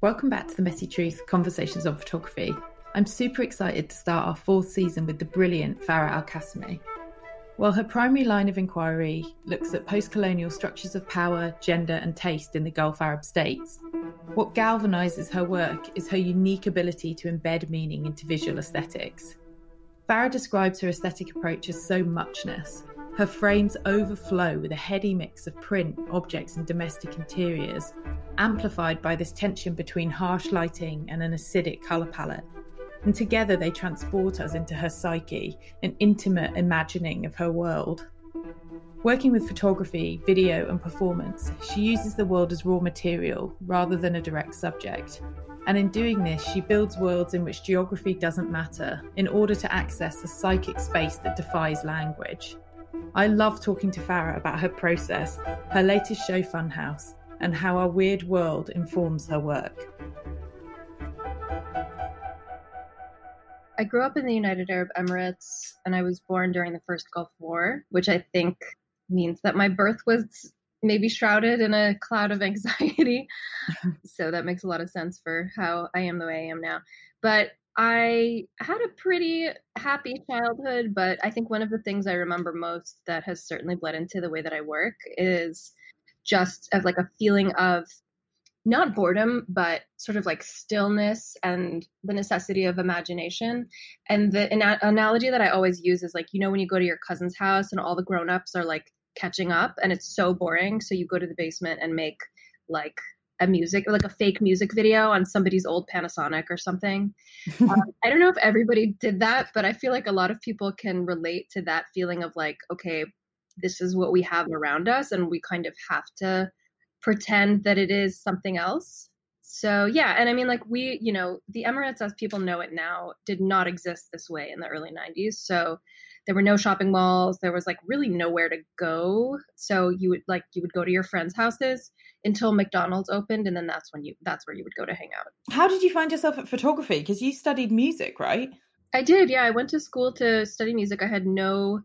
Welcome back to the Messy Truth Conversations on Photography. I'm super excited to start our fourth season with the brilliant Farah Al Qasimi. While her primary line of inquiry looks at post colonial structures of power, gender, and taste in the Gulf Arab states, what galvanizes her work is her unique ability to embed meaning into visual aesthetics. Farah describes her aesthetic approach as so muchness. Her frames overflow with a heady mix of print, objects, and domestic interiors, amplified by this tension between harsh lighting and an acidic colour palette. And together they transport us into her psyche, an intimate imagining of her world. Working with photography, video, and performance, she uses the world as raw material rather than a direct subject. And in doing this, she builds worlds in which geography doesn't matter in order to access a psychic space that defies language. I love talking to Farah about her process, her latest show Funhouse, and how our weird world informs her work. I grew up in the United Arab Emirates and I was born during the first Gulf War, which I think means that my birth was maybe shrouded in a cloud of anxiety. so that makes a lot of sense for how I am the way I am now. But I had a pretty happy childhood, but I think one of the things I remember most that has certainly bled into the way that I work is just of like a feeling of not boredom, but sort of like stillness and the necessity of imagination. And the ana- analogy that I always use is like, you know, when you go to your cousin's house and all the grown ups are like catching up and it's so boring. So you go to the basement and make like a music like a fake music video on somebody's old Panasonic or something. um, I don't know if everybody did that, but I feel like a lot of people can relate to that feeling of like, okay, this is what we have around us, and we kind of have to pretend that it is something else. So yeah, and I mean like we, you know, the Emirates as people know it now did not exist this way in the early 90s. So there were no shopping malls there was like really nowhere to go. So you would like you would go to your friends houses until mcdonald's opened and then that's when you that's where you would go to hang out. How did you find yourself at photography? Because you studied music right? I did yeah. I went to school to study music. I had no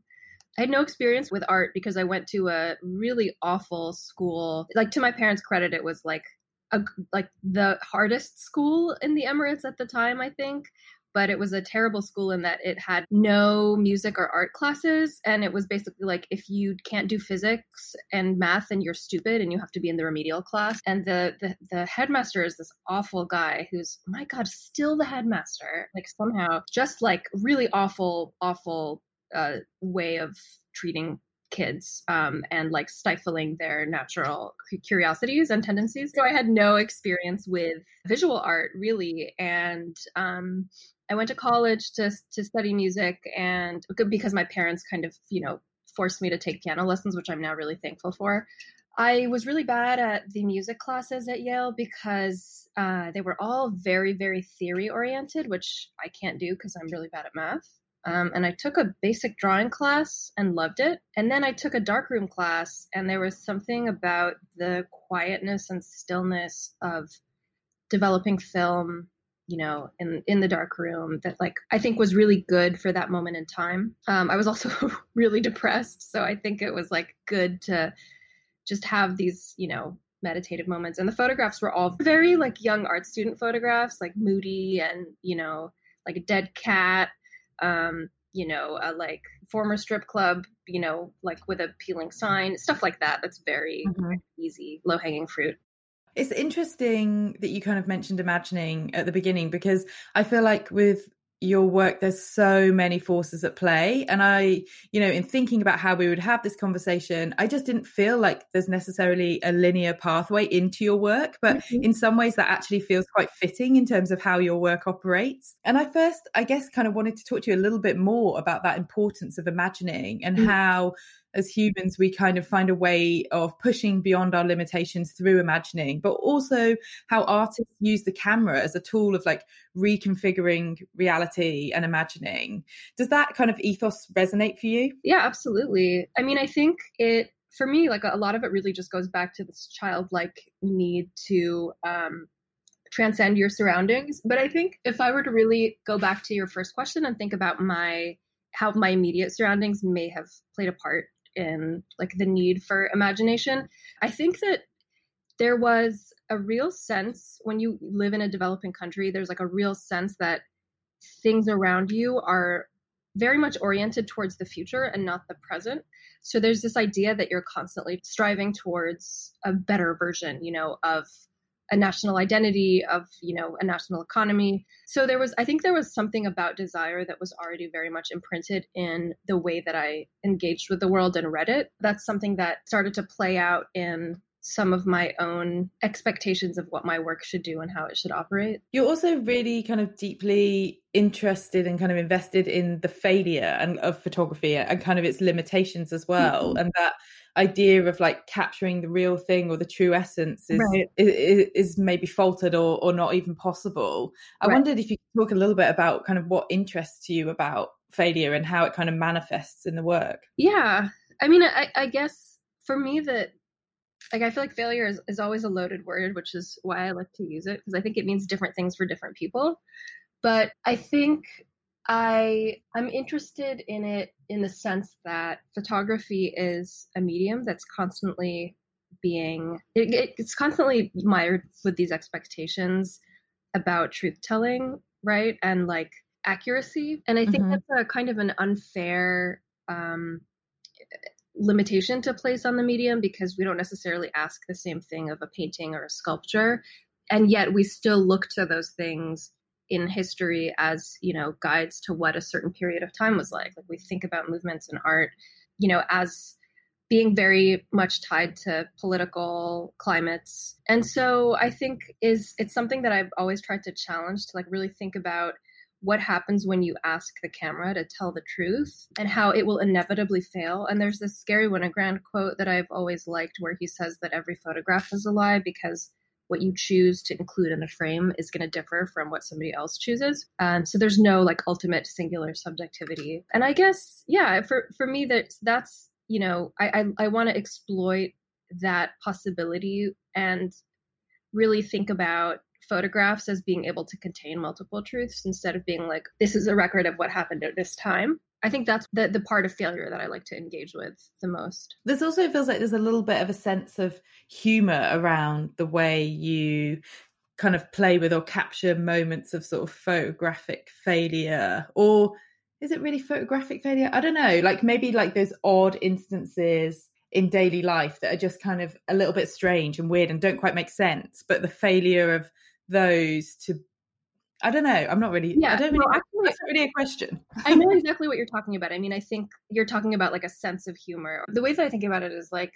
I had no experience with art because I went to a really awful school. Like to my parents' credit, it was like a, like the hardest school in the Emirates at the time, I think, but it was a terrible school in that it had no music or art classes. And it was basically like if you can't do physics and math and you're stupid and you have to be in the remedial class. And the, the, the headmaster is this awful guy who's, my God, still the headmaster. Like somehow just like really awful, awful uh, way of treating kids um, and like stifling their natural curiosities and tendencies. So I had no experience with visual art really. And um, I went to college to to study music, and because my parents kind of you know forced me to take piano lessons, which I'm now really thankful for. I was really bad at the music classes at Yale because uh, they were all very, very theory oriented, which I can't do because I'm really bad at math. Um, and I took a basic drawing class and loved it. And then I took a darkroom class, and there was something about the quietness and stillness of developing film you know in in the dark room that like i think was really good for that moment in time. Um, i was also really depressed so i think it was like good to just have these you know meditative moments. And the photographs were all very like young art student photographs like moody and you know like a dead cat um you know a like former strip club you know like with a peeling sign stuff like that. That's very mm-hmm. easy low hanging fruit it's interesting that you kind of mentioned imagining at the beginning because I feel like with your work there's so many forces at play and i you know in thinking about how we would have this conversation i just didn't feel like there's necessarily a linear pathway into your work but mm-hmm. in some ways that actually feels quite fitting in terms of how your work operates and i first i guess kind of wanted to talk to you a little bit more about that importance of imagining and mm-hmm. how as humans, we kind of find a way of pushing beyond our limitations through imagining, but also how artists use the camera as a tool of like reconfiguring reality and imagining. Does that kind of ethos resonate for you? Yeah, absolutely. I mean, I think it, for me, like a lot of it really just goes back to this childlike need to, um, transcend your surroundings. But I think if I were to really go back to your first question and think about my how my immediate surroundings may have played a part in like the need for imagination. I think that there was a real sense when you live in a developing country, there's like a real sense that things around you are very much oriented towards the future and not the present. So there's this idea that you're constantly striving towards a better version, you know, of a national identity of you know a national economy so there was i think there was something about desire that was already very much imprinted in the way that i engaged with the world and read it that's something that started to play out in some of my own expectations of what my work should do and how it should operate. You're also really kind of deeply interested and kind of invested in the failure and of photography and kind of its limitations as well. Mm-hmm. And that idea of like capturing the real thing or the true essence is right. is, is, maybe faltered or, or not even possible. I right. wondered if you could talk a little bit about kind of what interests you about failure and how it kind of manifests in the work. Yeah. I mean, I, I guess for me that like I feel like failure is, is always a loaded word, which is why I like to use it because I think it means different things for different people. But I think I I'm interested in it in the sense that photography is a medium that's constantly being it, it's constantly mired with these expectations about truth telling, right? And like accuracy. And I think mm-hmm. that's a kind of an unfair um limitation to place on the medium because we don't necessarily ask the same thing of a painting or a sculpture and yet we still look to those things in history as you know guides to what a certain period of time was like like we think about movements in art you know as being very much tied to political climates and so i think is it's something that i've always tried to challenge to like really think about what happens when you ask the camera to tell the truth and how it will inevitably fail. And there's this Garry Winogrand quote that I've always liked where he says that every photograph is a lie because what you choose to include in a frame is going to differ from what somebody else chooses. And so there's no like ultimate singular subjectivity. And I guess, yeah, for, for me, that that's, you know, I, I, I want to exploit that possibility and really think about photographs as being able to contain multiple truths instead of being like, this is a record of what happened at this time. I think that's the, the part of failure that I like to engage with the most. This also feels like there's a little bit of a sense of humor around the way you kind of play with or capture moments of sort of photographic failure or is it really photographic failure i don't know like maybe like those odd instances in daily life that are just kind of a little bit strange and weird and don't quite make sense but the failure of those to I don't know. I'm not really. Yeah, I don't really. actually, that's not really a question. I know exactly what you're talking about. I mean, I think you're talking about like a sense of humor. The way that I think about it is like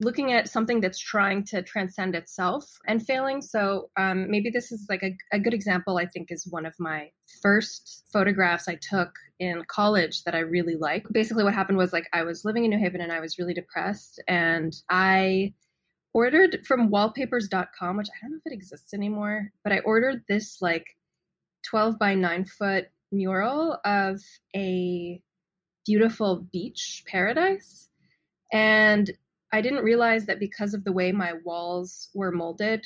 looking at something that's trying to transcend itself and failing. So um, maybe this is like a, a good example. I think is one of my first photographs I took in college that I really like. Basically, what happened was like I was living in New Haven and I was really depressed, and I ordered from wallpapers.com, which I don't know if it exists anymore, but I ordered this like 12 by 9 foot mural of a beautiful beach paradise. And I didn't realize that because of the way my walls were molded,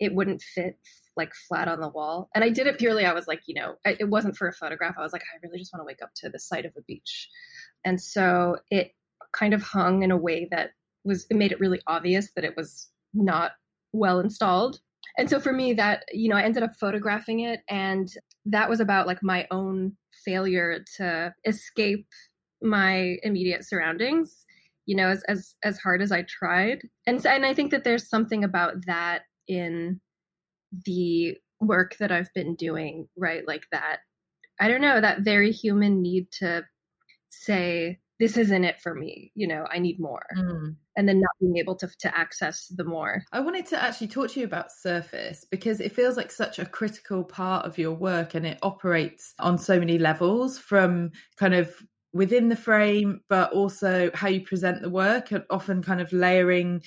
it wouldn't fit like flat on the wall. And I did it purely, I was like, you know, it wasn't for a photograph. I was like, I really just want to wake up to the sight of a beach. And so it kind of hung in a way that was it made it really obvious that it was not well installed and so for me that you know i ended up photographing it and that was about like my own failure to escape my immediate surroundings you know as as as hard as i tried. And and i think that there's something about that in the work that i've been doing right like that. I don't know that very human need to say this isn't it for me you know i need more mm. and then not being able to to access the more i wanted to actually talk to you about surface because it feels like such a critical part of your work and it operates on so many levels from kind of within the frame but also how you present the work and often kind of layering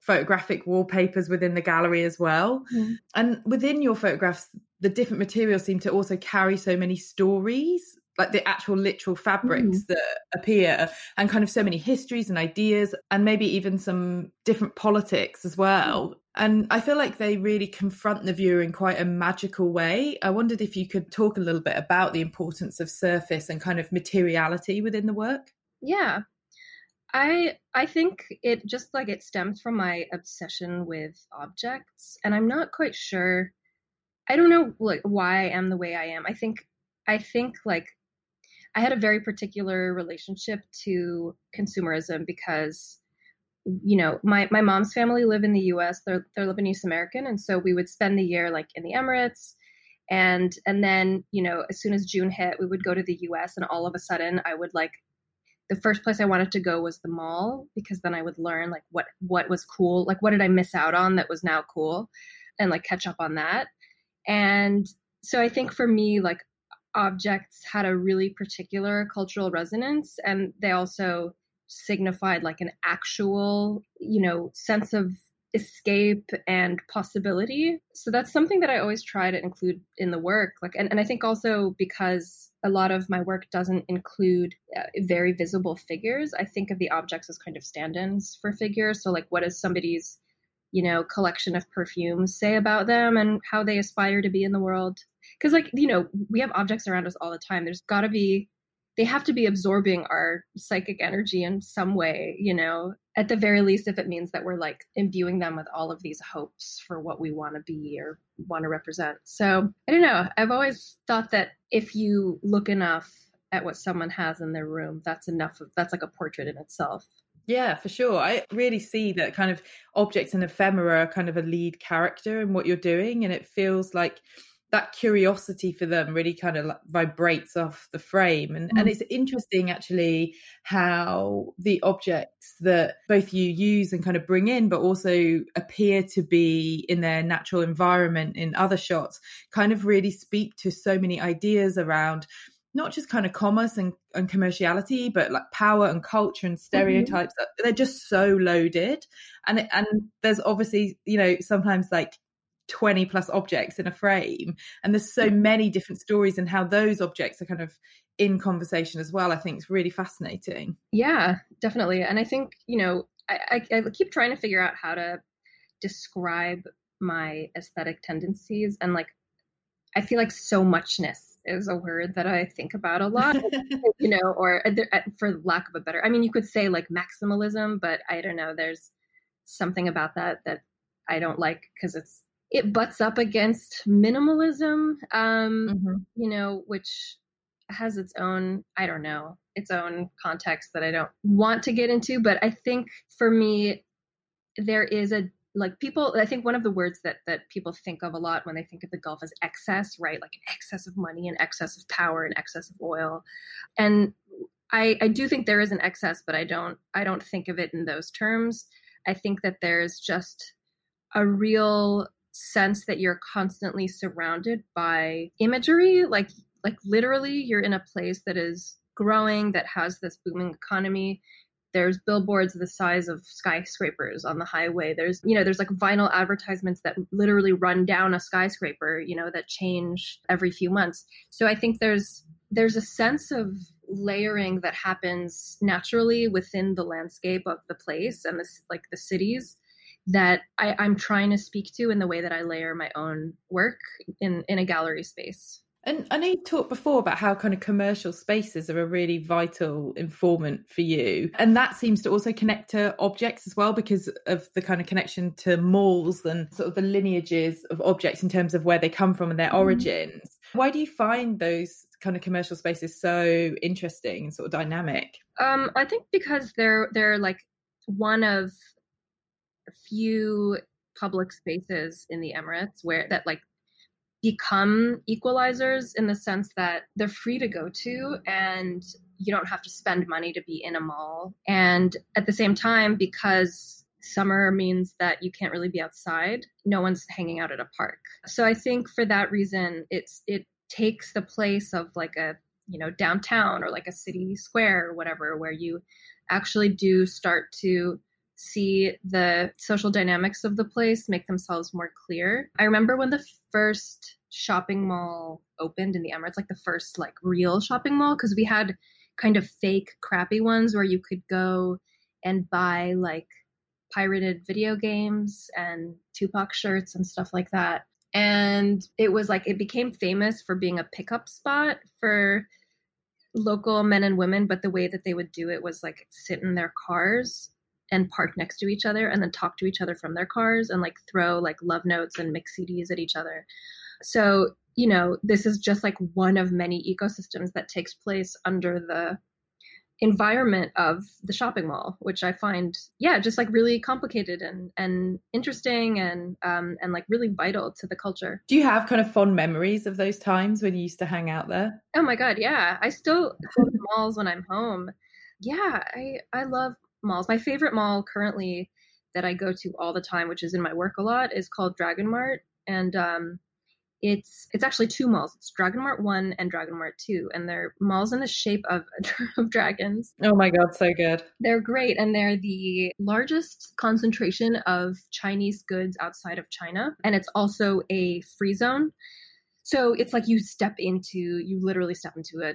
photographic wallpapers within the gallery as well mm. and within your photographs the different materials seem to also carry so many stories like the actual literal fabrics mm. that appear and kind of so many histories and ideas and maybe even some different politics as well. And i feel like they really confront the viewer in quite a magical way. I wondered if you could talk a little bit about the importance of surface and kind of materiality within the work. Yeah. I I think it just like it stems from my obsession with objects and I'm not quite sure I don't know like why I am the way I am. I think I think like I had a very particular relationship to consumerism because you know my my mom's family live in the US they're they're Lebanese American and so we would spend the year like in the Emirates and and then you know as soon as June hit we would go to the US and all of a sudden I would like the first place I wanted to go was the mall because then I would learn like what what was cool, like what did I miss out on that was now cool, and like catch up on that. And so I think for me, like objects had a really particular cultural resonance, and they also signified like an actual, you know, sense of escape and possibility. So that's something that I always try to include in the work. Like, and, and I think also because a lot of my work doesn't include uh, very visible figures, I think of the objects as kind of stand ins for figures. So, like, what does somebody's, you know, collection of perfumes say about them and how they aspire to be in the world? Because, like, you know, we have objects around us all the time. There's got to be they have to be absorbing our psychic energy in some way, you know, at the very least, if it means that we're like imbuing them with all of these hopes for what we want to be or want to represent. So I don't know. I've always thought that if you look enough at what someone has in their room, that's enough of that's like a portrait in itself. Yeah, for sure. I really see that kind of objects and ephemera are kind of a lead character in what you're doing. And it feels like that curiosity for them really kind of like vibrates off the frame and, mm. and it's interesting actually how the objects that both you use and kind of bring in but also appear to be in their natural environment in other shots kind of really speak to so many ideas around not just kind of commerce and, and commerciality, but like power and culture and mm-hmm. stereotypes. Mm-hmm. They're just so loaded, and and there's obviously you know sometimes like 20 plus objects in a frame. And there's so many different stories and how those objects are kind of in conversation as well i think it's really fascinating. Yeah definitely. And i think you know I, I, I keep trying to figure out how to describe my aesthetic tendencies and like i feel like so muchness is a word that i think about a lot you know or uh, uh, for lack of a better i mean you could say like maximalism but i don't know there's something about that that i don't like because it's it butts up against minimalism, um, mm-hmm. you know, which has its own, I don't know, its own context that I don't want to get into. But I think for me, there is a like people i think one of the words that that people think of a lot when they think of the gulf is excess right like excess of money and excess of power and excess of oil and i i do think there is an excess but i don't i don't think of it in those terms i think that there's just a real sense that you're constantly surrounded by imagery like like literally you're in a place that is growing that has this booming economy. There's billboards the size of skyscrapers on the highway. There's you know there's like vinyl advertisements that literally run down a skyscraper you know that change every few months. So i think there's there's a sense of layering that happens naturally within the landscape of the place and this like the cities that I, I'm trying to speak to in the way that I layer my own work in, in a gallery space. And I know you talked before about how kind of commercial spaces are a really vital informant for you. And that seems to also connect to objects as well because of the kind of connection to malls and sort of the lineages of objects in terms of where they come from and their mm-hmm. origins. Why do you find those kind of commercial spaces so interesting and sort of dynamic? Um, I think because they're they're like one of few public spaces in the Emirates where that like become equalizers in the sense that they're free to go to and you don't have to spend money to be in a mall. And at the same time, because summer means that you can't really be outside, no one's hanging out at a park. So I think for that reason, it's it takes the place of like a you know downtown or like a city square or whatever where you actually do start to see the social dynamics of the place make themselves more clear. I remember when the first shopping mall opened in the Emirates, like the first like real shopping mall, because we had kind of fake crappy ones where you could go and buy like pirated video games and Tupac shirts and stuff like that. And it was like it became famous for being a pickup spot for local men and women, but the way that they would do it was like sit in their cars and park next to each other and then talk to each other from their cars and like throw like love notes and mix CDs at each other. So, you know, this is just like one of many ecosystems that takes place under the environment of the shopping mall, which I find, yeah, just like really complicated and and interesting and um and like really vital to the culture. Do you have kind of fond memories of those times when you used to hang out there? Oh my god, yeah. I still go to malls when I'm home. Yeah, I I love malls. My favorite mall currently that I go to all the time, which is in my work a lot, is called Dragon Mart. And um it's it's actually two malls. It's Dragon Mart One and Dragon Mart Two, and they're malls in the shape of of dragons. Oh my god, so good! They're great, and they're the largest concentration of Chinese goods outside of China, and it's also a free zone. So it's like you step into, you literally step into a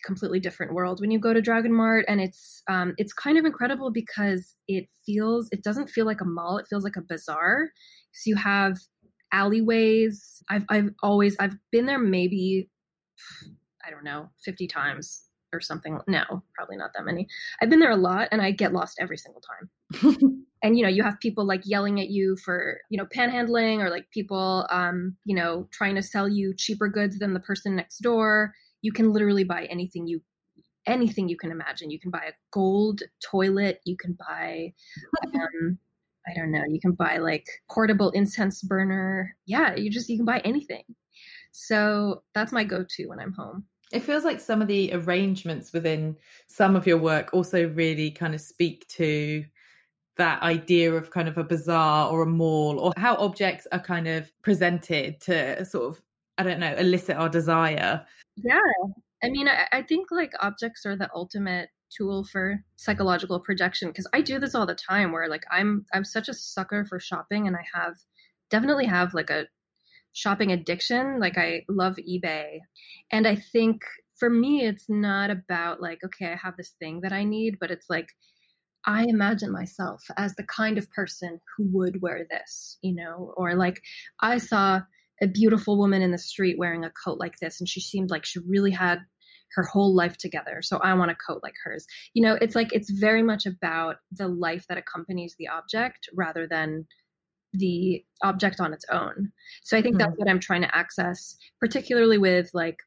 completely different world when you go to Dragon Mart, and it's um, it's kind of incredible because it feels, it doesn't feel like a mall, it feels like a bazaar. So you have alleyways. I've I've always I've been there maybe I don't know, 50 times or something. No, probably not that many. I've been there a lot and I get lost every single time. and you know, you have people like yelling at you for, you know, panhandling or like people um, you know, trying to sell you cheaper goods than the person next door. You can literally buy anything you anything you can imagine. You can buy a gold toilet, you can buy um I don't know, you can buy like portable incense burner. Yeah, you just you can buy anything. So that's my go-to when I'm home. It feels like some of the arrangements within some of your work also really kind of speak to that idea of kind of a bazaar or a mall or how objects are kind of presented to sort of I don't know, elicit our desire. Yeah. I mean, I, I think like objects are the ultimate tool for psychological projection because I do this all the time where like I'm I'm such a sucker for shopping and I have definitely have like a shopping addiction like I love eBay and I think for me it's not about like okay I have this thing that I need but it's like I imagine myself as the kind of person who would wear this you know or like I saw a beautiful woman in the street wearing a coat like this and she seemed like she really had her whole life together. So I want a coat like hers. You know, it's like it's very much about the life that accompanies the object rather than the object on its own. So I think mm-hmm. that's what I'm trying to access, particularly with like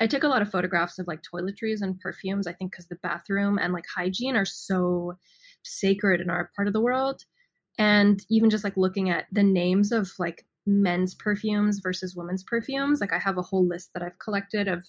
I took a lot of photographs of like toiletries and perfumes. I think because the bathroom and like hygiene are so sacred in our part of the world. And even just like looking at the names of like men's perfumes versus women's perfumes, like I have a whole list that I've collected of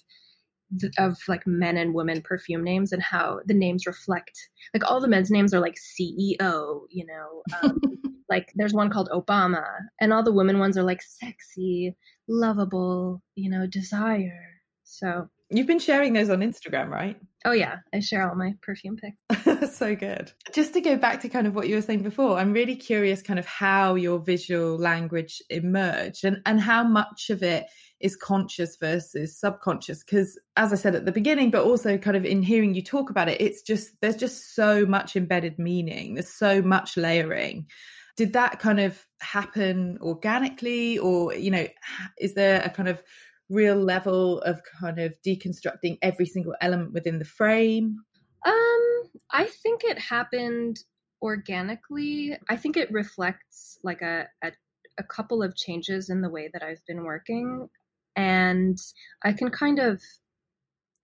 of like men and women perfume names and how the names reflect like all the men's names are like CEO, you know. Um, like there's one called Obama and all the women ones are like sexy, lovable, you know, desire. So You've been sharing those on Instagram, right? Oh yeah, I share all my perfume pics. so good. Just to go back to kind of what you were saying before, I'm really curious kind of how your visual language emerged and, and how much of it is conscious versus subconscious because as i said at the beginning but also kind of in hearing you talk about it it's just there's just so much embedded meaning there's so much layering did that kind of happen organically or you know is there a kind of real level of kind of deconstructing every single element within the frame um i think it happened organically i think it reflects like a, a a couple of changes in the way that I've been working and I can kind of,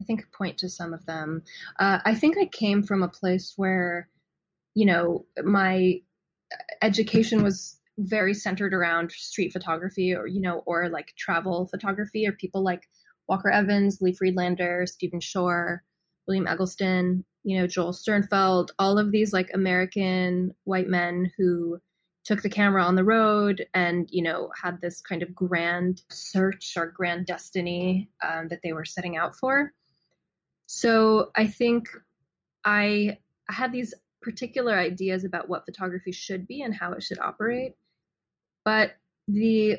I think, point to some of them. Uh, I think I came from a place where, you know, my education was very centered around street photography or, you know, or like travel photography or people like Walker Evans, Lee Friedlander, Stephen Shore, William Eggleston, you know, Joel Sternfeld, all of these like American white men who took the camera on the road and you know had this kind of grand search or grand destiny um, that they were setting out for. So i think i I had these particular ideas about what photography should be and how it should operate but the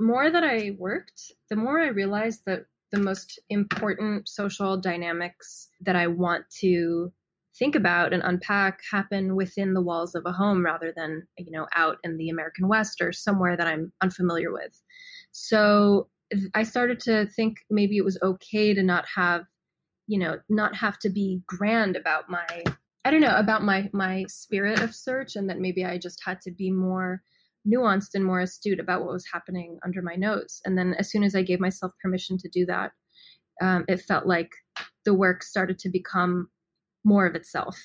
more that i worked the more i realized that the most important social dynamics that i want to think about and unpack happen within the walls of a home rather than you know out in the american west or somewhere that i'm unfamiliar with. So i started to think maybe it was okay to not have you know, not have to be grand about my I don't know, about my my spirit of search and that maybe I just had to be more nuanced and more astute about what was happening under my nose. And then as soon as I gave myself permission to do that, um, it felt like the work started to become more of itself.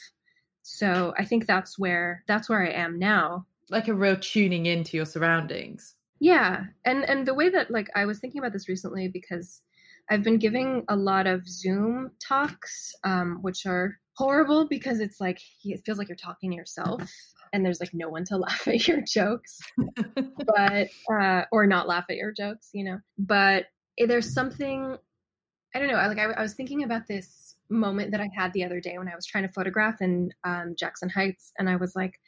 So I think that's where that's where I am now. Like a real tuning into your surroundings. Yeah, and and the way that like I was thinking about this recently because I've been giving a lot of Zoom talks, um, which are horrible because it's like it feels like you're talking to yourself and there's like no one to laugh at your jokes. But uh or not laugh at your jokes you know. But there's something i don't know like I, I was thinking about this moment that i had the other day when i was trying to photograph in um, jackson heights and i was like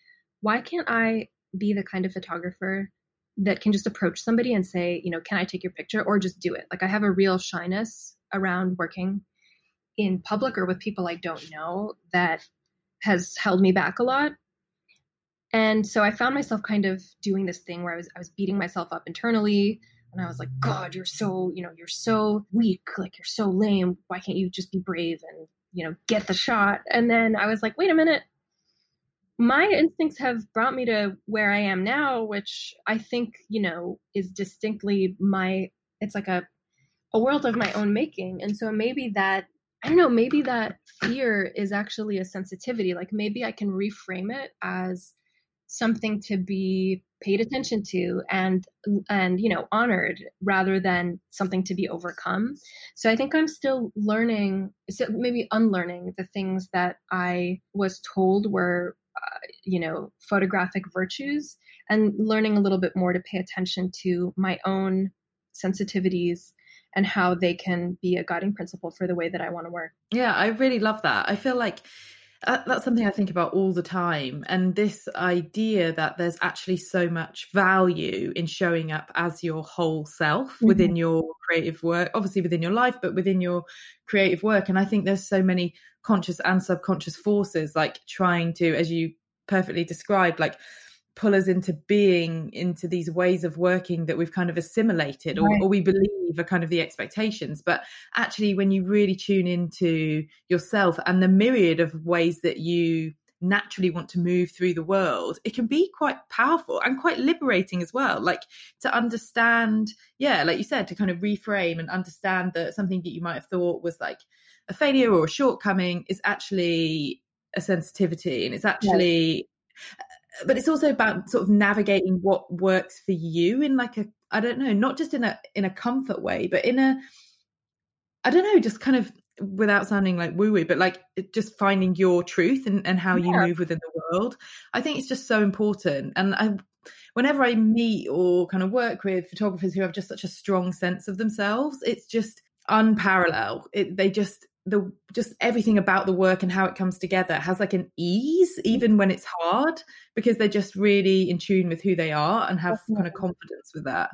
why can't i be the kind of photographer that can just approach somebody and say you know can i take your picture or just do it? Like i have a real shyness around working in public or with people i don't know that has held me back a lot and so I found myself kind of doing this thing where I was I was beating myself up internally and I was like, God, you're so, you know, you're so weak, like you're so lame. Why can't you just be brave and, you know, get the shot? And then I was like, wait a minute. My instincts have brought me to where I am now, which I think, you know, is distinctly my it's like a a world of my own making. And so maybe that I don't know, maybe that fear is actually a sensitivity. Like maybe I can reframe it as something to be paid attention to and and you know honored rather than something to be overcome. So i think i'm still learning so maybe unlearning the things that i was told were uh, you know photographic virtues and learning a little bit more to pay attention to my own sensitivities and how they can be a guiding principle for the way that i want to work. Yeah i really love that. I feel like that's something I think about all the time. And this idea that there's actually so much value in showing up as your whole self mm-hmm. within your creative work, obviously within your life, but within your creative work. And I think there's so many conscious and subconscious forces like trying to, as you perfectly described, like pull us into being into these ways of working that we've kind of assimilated or, right. or, we believe are kind of the expectations. But actually when you really tune into yourself and the myriad of ways that you naturally want to move through the world it can be quite powerful and quite liberating as well. Like to understand yeah like you said to kind of reframe and understand that something that you might have thought was like a failure or a shortcoming is actually a sensitivity and it's actually but it's also about sort of navigating what works for you in like a I don't know, not just in a in a comfort way, but in a I don't know, just kind of without sounding like woo woo, but like just finding your truth and, and how yeah. you move within the world. I think it's just so important. And I whenever I meet or kind of work with photographers who have just such a strong sense of themselves, it's just unparalleled. It, they just the just everything about the work and how it comes together has like an ease mm. even when it's hard because they're just really in tune with who they are and have kind of confidence with that.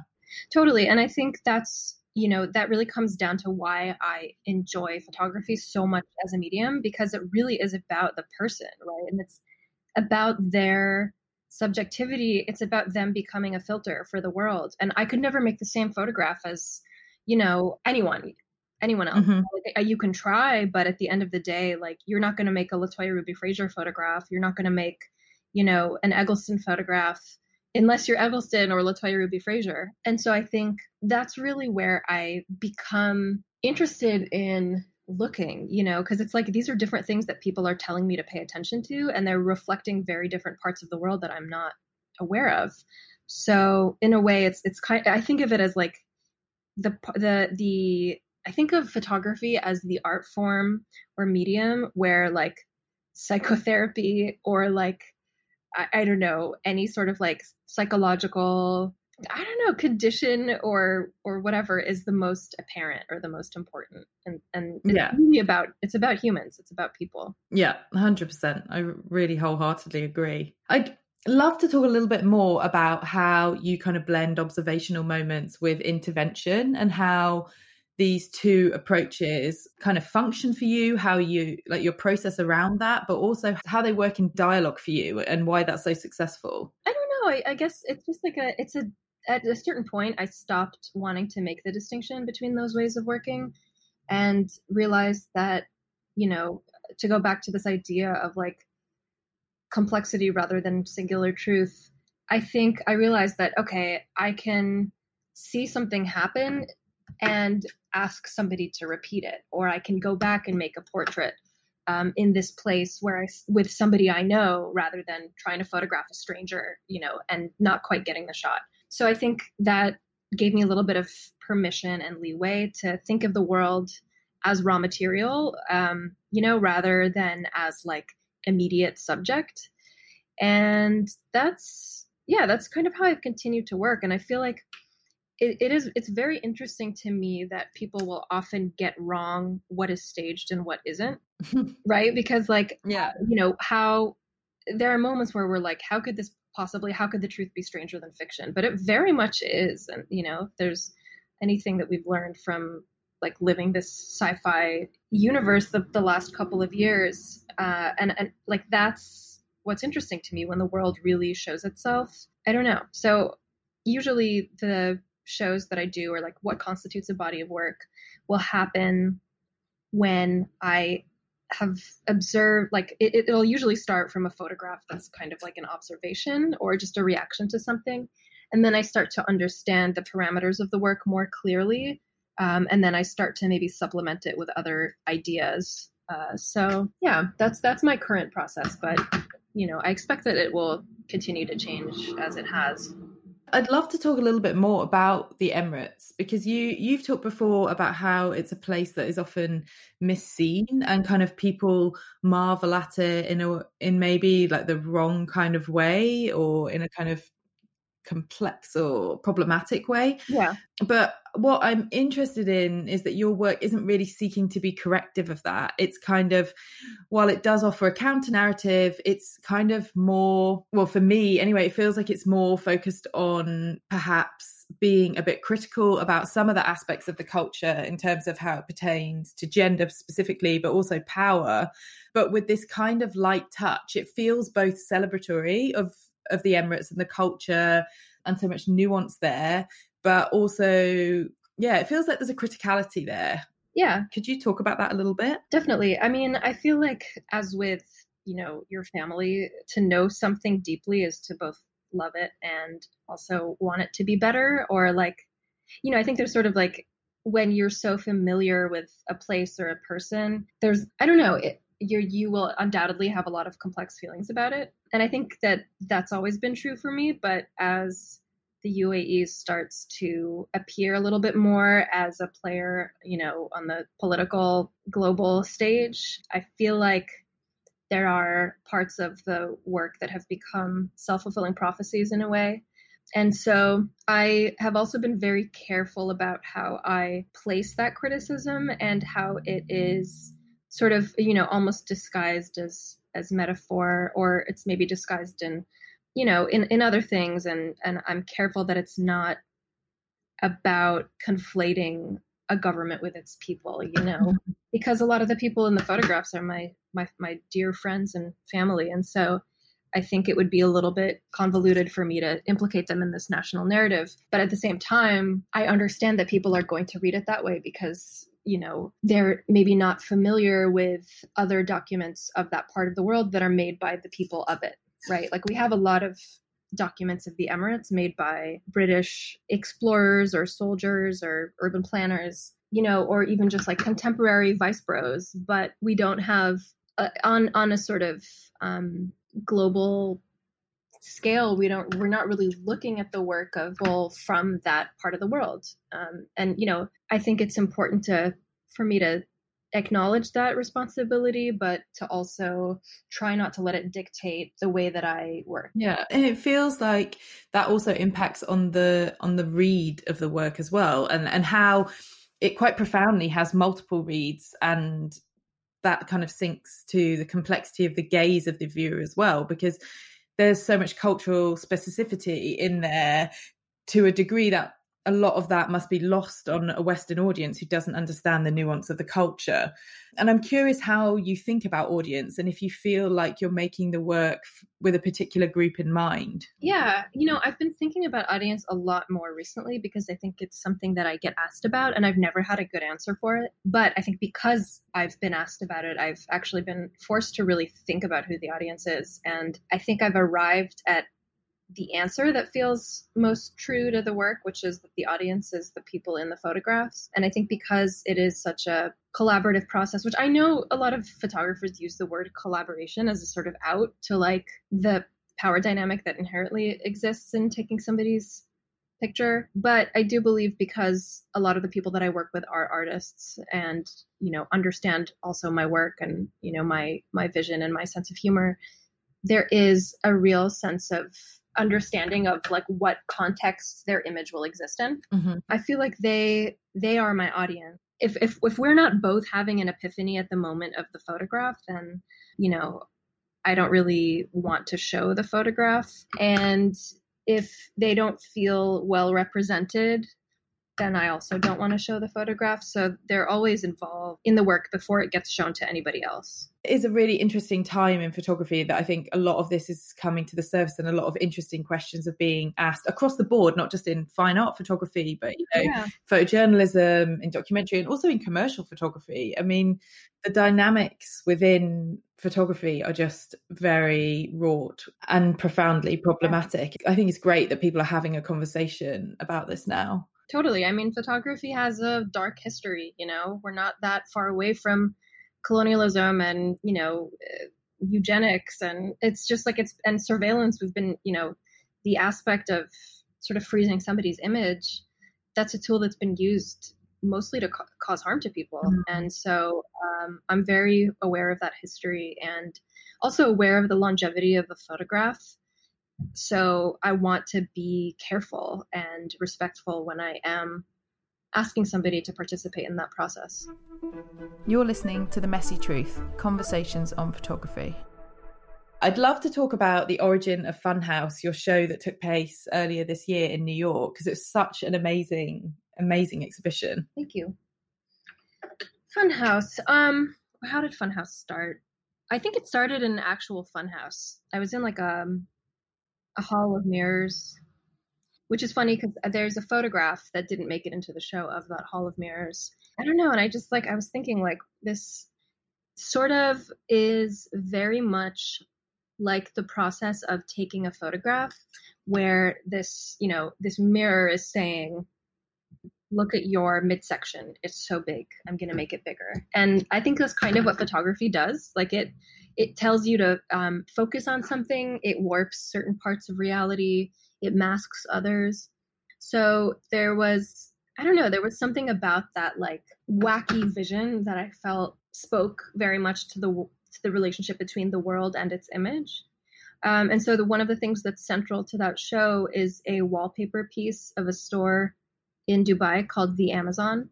Totally and i think that's you know that really comes down to why i enjoy photography so much as a medium because it really is about the person right? And it's about their subjectivity. It's about them becoming a filter for the world and i could never make the same photograph as you know anyone anyone else. Mm-hmm. Uh, you can try, but at the end of the day, like you're not going to make a LaToya Ruby Frazier photograph. You're not going to make, you know, an Eggleston photograph unless you're Eggleston or LaToya Ruby Frazier. And so I think that's really where I become interested in looking, you know, because it's like these are different things that people are telling me to pay attention to, and they're reflecting very different parts of the world that I'm not aware of. So in a way, it's it's kind. I think of it as like the the the I think of photography as the art form or medium where like psychotherapy or like I, I, don't know any sort of like psychological I don't know condition or or whatever is the most apparent or the most important. And and it's yeah. really about it's about humans it's about people. Yeah 100% I really wholeheartedly agree. I'd love to talk a little bit more about how you kind of blend observational moments with intervention and how these two approaches kind of function for you how you like your process around that but also how they work in dialogue for you and why that's so successful? I don't know. I, I guess it's just like a it's a at a certain point i stopped wanting to make the distinction between those ways of working and realized that, you know, to go back to this idea of like complexity rather than singular truth, I think I realized that, okay, I can see something happen and ask somebody to repeat it, or I can go back and make a portrait um, in this place where I, with somebody I know rather than trying to photograph a stranger, you know, and not quite getting the shot. So I think that gave me a little bit of permission and leeway to think of the world as raw material, um, you know, rather than as like immediate subject. And that's, yeah, that's kind of how I've continued to work. And I feel like it, it is, it's very interesting to me that people will often get wrong what is staged and what isn't, right? Because, like, yeah, you know, how there are moments where we're like, how could this possibly, how could the truth be stranger than fiction? But it very much is. And, you know, there's, anything that we've learned from like living this sci-fi universe the, the last couple of years uh, and and like that's what's interesting to me when the world really shows itself i don't know so usually the shows that i do or like what constitutes a body of work will happen when i have observed like it, it'll usually start from a photograph that's kind of like an observation or just a reaction to something and then i start to understand the parameters of the work more clearly um, and then I start to maybe supplement it with other ideas. Uh, so yeah, that's that's my current process, but you know, I expect that it will continue to change as it has. I'd love to talk a little bit more about the Emirates because you you've talked before about how it's a place that is often misseen and kind of people marvel at it in a in maybe like the wrong kind of way or in a kind of complex or problematic way. Yeah. But what I'm interested in is that your work isn't really seeking to be corrective of that. It's kind of, while it does offer a counter narrative, it's kind of more, well, for me anyway, it feels like it's more focused on perhaps being a bit critical about some of the aspects of the culture in terms of how it pertains to gender specifically, but also power. But with this kind of light touch, it feels both celebratory of of the Emirates and the culture and so much nuance there, but also, yeah, it feels like there's a criticality there. Yeah. Could you talk about that a little bit? Definitely. I mean, I feel like, as with, you know, your family, to know something deeply is to both love it and also want it to be better or like, you know, I think there's sort of like when you're so familiar with a place or a person, there's, I don't know, it, you you will undoubtedly have a lot of complex feelings about it and i think that that's always been true for me but as the UAE starts to appear a little bit more as a player, you know, on the political global stage. I feel like there are parts of the work that have become self fulfilling prophecies in a way. And so I have also been very careful about how I place that criticism and how it is sort of you know almost disguised as as metaphor or it's maybe disguised in you know in in other things and and I'm careful that it's not about conflating a government with its people you know mm-hmm. because a lot of the people in the photographs are my my my dear friends and family and so I think it would be a little bit convoluted for me to implicate them in this national narrative. But at the same time, I understand that people are going to read it that way because you know they're maybe not familiar with other documents of that part of the world that are made by the people of it right? Like we have a lot of documents of the emirates made by british explorers or soldiers or urban planners you know or even just like contemporary vice bros but we don't have a, on on a sort of um, global scale we don't we're not really looking at the work of people from that part of the world. Um, and you know i think it's important to for me to acknowledge that responsibility but to also try not to let it dictate the way that i work. Yeah and it feels like that also impacts on the on the read of the work as well and and how it quite profoundly has multiple reads and that kind of sinks to the complexity of the gaze of the viewer as well because there's so much cultural specificity in there to a degree that a lot of that must be lost on a Western audience who doesn't understand the nuance of the culture. And I'm curious how you think about audience and if you feel like you're making the work with a particular group in mind. Yeah, you know, I've been thinking about audience a lot more recently because I think it's something that I get asked about and I've never had a good answer for it. But I think because I've been asked about it, I've actually been forced to really think about who the audience is. And I think I've arrived at the answer that feels most true to the work, which is that the audience is the people in the photographs. And I think because it is such a collaborative process, which I know a lot of photographers use the word collaboration as a sort of out to like the power dynamic that inherently exists in taking somebody's picture but i do believe because a lot of the people that i work with are artists and you know understand also my work and you know my my vision and my sense of humor there is a real sense of understanding of like what context their image will exist in. Mm-hmm. I feel like they they are my audience. If if if we're not both having an epiphany at the moment of the photograph, then you know, I don't really want to show the photograph. And if they don't feel well represented then I also don't want to show the photograph. So they're always involved in the work before it gets shown to anybody else. It is a really interesting time in photography that I think a lot of this is coming to the surface and a lot of interesting questions are being asked across the board, not just in fine art photography, but you know, yeah. photojournalism, in documentary, and also in commercial photography. I mean, the dynamics within photography are just very wrought and profoundly problematic. I think it's great that people are having a conversation about this now. Totally. I mean, photography has a dark history, you know, we're not that far away from colonialism and, you know, uh, eugenics and it's just like it's and surveillance we've been, you know, the aspect of sort of freezing somebody's image, that's a tool that's been used mostly to ca- cause harm to people. Mm-hmm. And so um, I'm very aware of that history and also aware of the longevity of the photograph so I want to be careful and respectful when I am asking somebody to participate in that process. You're listening to The Messy Truth Conversations on Photography. I'd love to talk about the origin of Funhouse, your show that took place earlier this year in New York, because it's such an amazing, amazing exhibition. Thank you. Funhouse. Um, how did Funhouse start? I think it started in an actual funhouse. I was in like a um, a hall of mirrors, which is funny because uh, there's a photograph that didn't make it into the show of that hall of mirrors. I don't know, and I just like I was thinking like this sort of is very much like the process of taking a photograph where this you know this mirror is saying look at your midsection it's so big i'm going to make it bigger and i think that's kind of what photography does like it it tells you to um, focus on something it warps certain parts of reality it masks others. So there was i don't know there was something about that like wacky vision that i felt spoke very much to the to the relationship between the world and its image. Um, and so the one of the things that's central to that show is a wallpaper piece of a store in dubai called the amazon.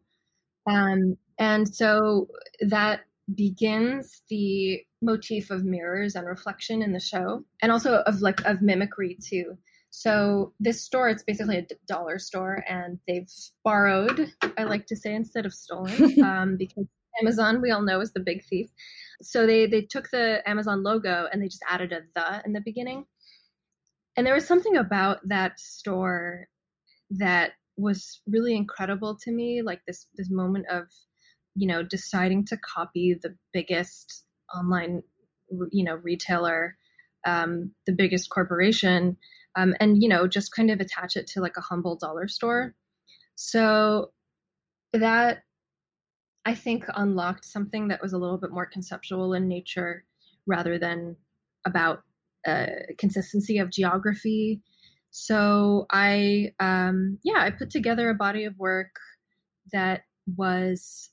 Um, and so that begins the motif of mirrors and reflection in the show and also of like of mimicry too. So this store it's basically a dollar store and they've borrowed i like to say instead of stolen um, because amazon we all know is the big thief. So they they took the amazon logo and they just added a the in the beginning. And there was something about that store that was really incredible to me like this this moment of you know deciding to copy the biggest online you know retailer um, the biggest corporation um, and you know just kind of attach it to like a humble dollar store. So that i think unlocked something that was a little bit more conceptual in nature rather than about uh, consistency of geography. So i um, yeah i put together a body of work that was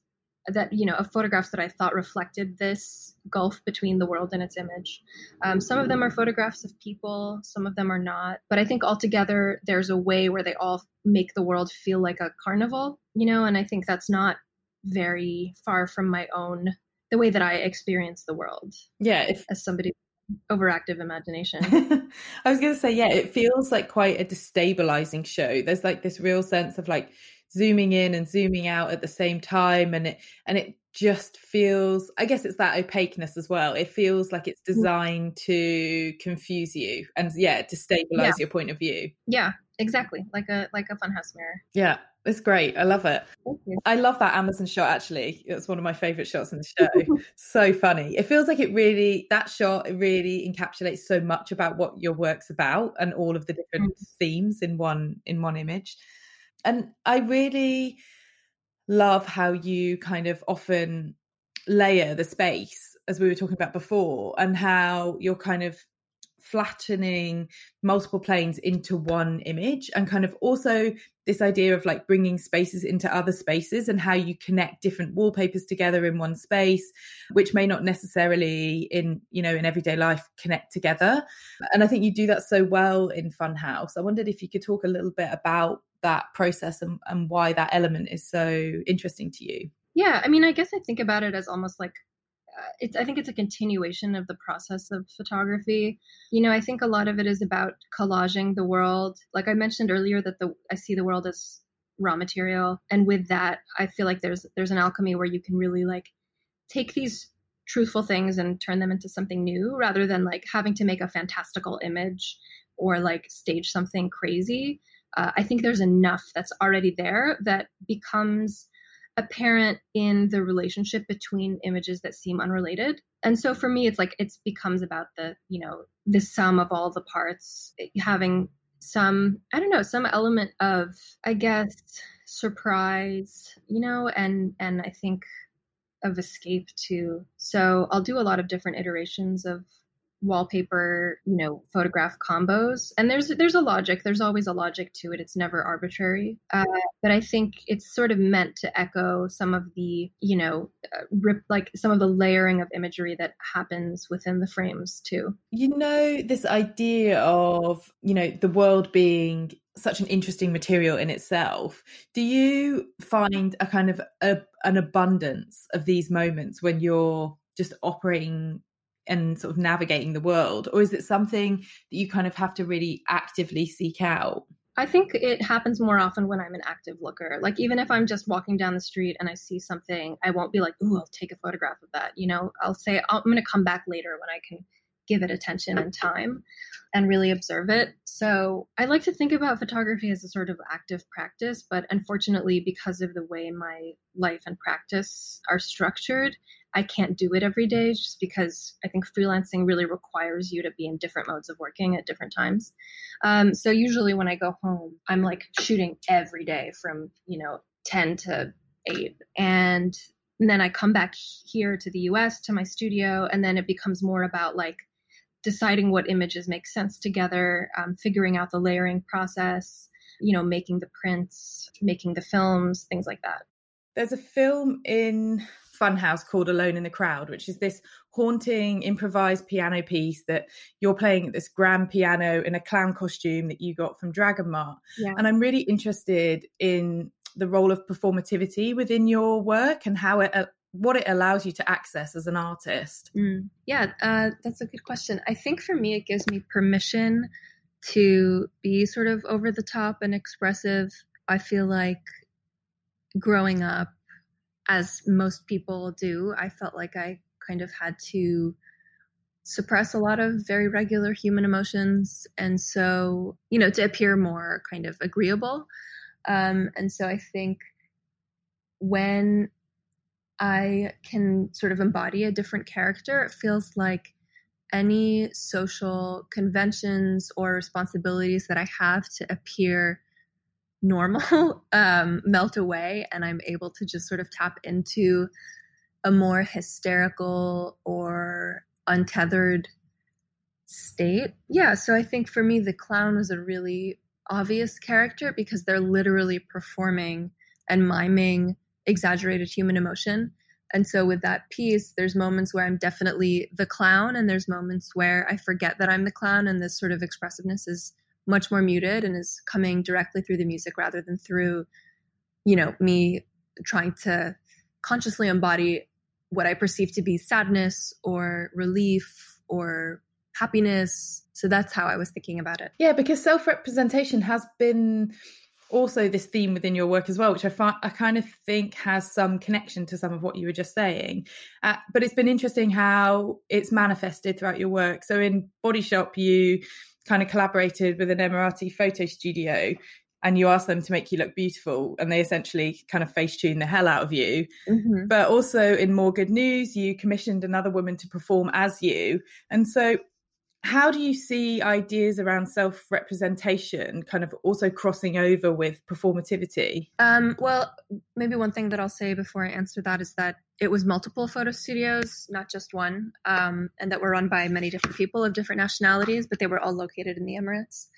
that you know of photographs that I thought reflected this gulf between the world and its image. Um, some of them are photographs of people, some of them are not. But I think altogether there's a way where they all make the world feel like a carnival, you know. And I think that's not very far from my own the way that I experience the world. Yeah, if, as somebody overactive imagination. I was going to say, yeah, it feels like quite a destabilizing show. There's like this real sense of like zooming in and zooming out at the same time, and it and it just feels. I guess it's that opaqueness as well. It feels like it's mm. designed to confuse you and yeah, destabilize yeah. your point of view. Yeah, exactly, like a like a funhouse mirror. Yeah, it's great. I love it. I love that Amazon shot actually. It's one of my favorite shots in the show. so funny. It feels like it really that shot it really encapsulates so much about what your work's about and all of the different mm. themes in one in one image. And I really love how you kind of often layer the space as we were talking about before and how you're kind of flattening multiple planes into one image and kind of also this idea of like bringing spaces into other spaces and how you connect different wallpapers together in one space which may not necessarily in you know in everyday life connect together. And i think you do that so well in funhouse. I wondered if you could talk a little bit about that process and, and why that element is so interesting to you yeah i mean i guess i think about it as almost like uh, it's I think it's a continuation of the process of photography. You know, I think a lot of it is about collaging the world. Like I mentioned earlier that the I see the world as raw material and with that I feel like there's there's an alchemy where you can really like take these truthful things and turn them into something new rather than like having to make a fantastical image or like stage something crazy. Uh, I think there's enough that's already there that becomes apparent in the relationship between images that seem unrelated. And so for me, it's like it becomes about the, you know, the sum of all the parts, having some, I don't know, some element of, I guess, surprise, you know, and and I think of escape too. So I'll do a lot of different iterations of wallpaper, you know, photograph combos. And there's there's a logic. There's always a logic to it. It's never arbitrary. Uh, but I think it's sort of meant to echo some of the, you know, uh, rip like some of the layering of imagery that happens within the frames too. You know, this idea of you know the world being such an interesting material in itself. Do you find a kind of a, an abundance of these moments when you're just operating and sort of navigating the world or is it something that you kind of have to really actively seek out I think it happens more often when I'm an active looker. Like even if I'm just walking down the street and I see something, I won't be like, oh I'll take a photograph of that." You know, I'll say oh, I'm going to come back later when I can give it attention and time and really observe it. So I like to think about photography as a sort of active practice, but unfortunately, because of the way my life and practice are structured, I can't do it every day just because I think freelancing really requires you to be in different modes of working at different times. Um, so usually when I go home, I'm like shooting every day from, you know, 10 to 8. And, then I come back here to the US to my studio, and then it becomes more about like deciding what images make sense together, um, figuring out the layering process, you know, making the prints, making the films, things like that. There's a film in Funhouse called Alone in the Crowd, which is this haunting improvised piano piece that you're playing at this grand piano in a clown costume that you got from Dragon Mart. Yeah. And I'm really interested in the role of performativity within your work and how it uh, what it allows you to access as an artist. Mm. Yeah, uh, that's a good question. I think for me, it gives me permission to be sort of over the top and expressive. I feel like growing up as most people do, I felt like I kind of had to suppress a lot of very regular human emotions. And so, you know, to appear more kind of agreeable. Um, and so I think when I can sort of embody a different character, it feels like any social conventions or responsibilities that I have to appear normal um, melt away and I'm able to just sort of tap into a more hysterical or untethered state. Yeah, so I think for me, the clown was a really obvious character because they're literally performing and miming exaggerated human emotion. And so with that piece, there's moments where I'm definitely the clown, and there's moments where I forget that I'm the clown, and this sort of expressiveness is much more muted and is coming directly through the music rather than through you know me trying to consciously embody what i perceive to be sadness or relief or happiness. So that's how I was thinking about it. Yeah, because self representation has been also this theme within your work as well, which I find I kind of think has some connection to some of what you were just saying. Uh, but it's been interesting how it's manifested throughout your work. So in Body Shop, you kind of collaborated with an Emirati photo studio and you asked them to make you look beautiful and they essentially kind of face tune the hell out of you. Mm-hmm. But also in More Good News, you commissioned another woman to perform as you. And so how do you see ideas around self representation kind of also crossing over with performativity? Um, well, maybe one thing that I'll say before I answer that is that it was multiple photo studios, not just one, um, and that were run by many different people of different nationalities, but they were all located in the Emirates.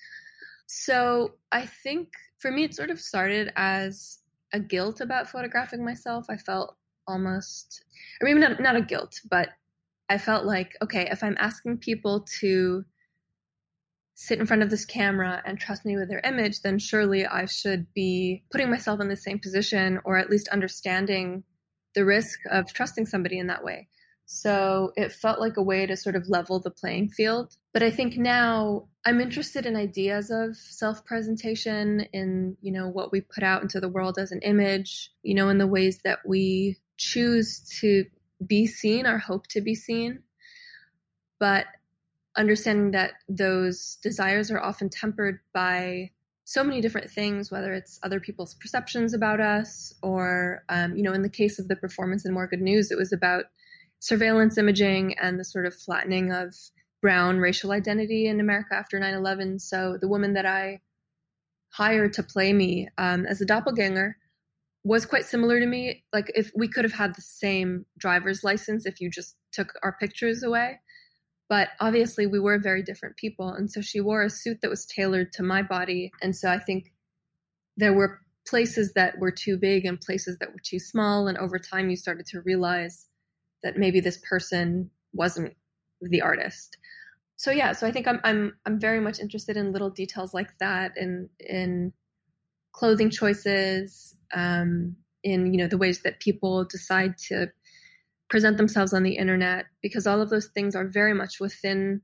So I think for me, it sort of started as a guilt about photographing myself. I felt almost, I mean, not, not a guilt, but I felt like, okay, if I'm asking people to sit in front of this camera and trust me with their image, then surely I should be putting myself in the same position or at least understanding the risk of trusting somebody in that way. So it felt like a way to sort of level the playing field. But I think now I'm interested in ideas of self-presentation in, you know, what we put out into the world as an image, you know, in the ways that we choose to be seen or hope to be seen. But understanding that those desires are often tempered by so many different things, whether it's other people's perceptions about us, or, um, you know, in the case of the performance in More Good News, it was about surveillance imaging and the sort of flattening of brown racial identity in America after 9 11. So the woman that I hired to play me um, as a doppelganger was quite similar to me. Like if we could have had the same driver's license if you just took our pictures away. But obviously we were very different people. And so she wore a suit that was tailored to my body. And so I think there were places that were too big and places that were too small. And over time you started to realize that maybe this person wasn't the artist. So yeah, so I think I'm I'm I'm very much interested in little details like that in in clothing choices, um, in you know the ways that people decide to present themselves on the internet because all of those things are very much within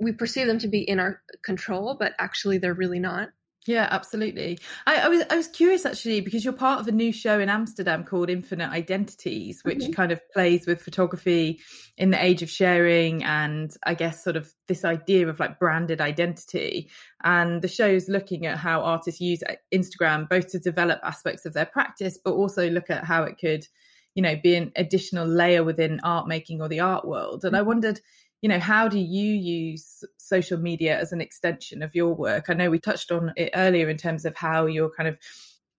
we perceive them to be in our control but actually they're really not yeah, absolutely. I, I, was I was curious actually because you're part of a new show in Amsterdam called Infinite Identities, which mm-hmm. kind of plays with photography in the age of sharing and I guess sort of this idea of like branded identity. And the show's looking at how artists use Instagram both to develop aspects of their practice, but also look at how it could, you know, be an additional layer within art making or the art world. And I mm-hmm. wondered, you know how do you use social media as an extension of your work? I know we touched on it earlier in terms of how you're kind of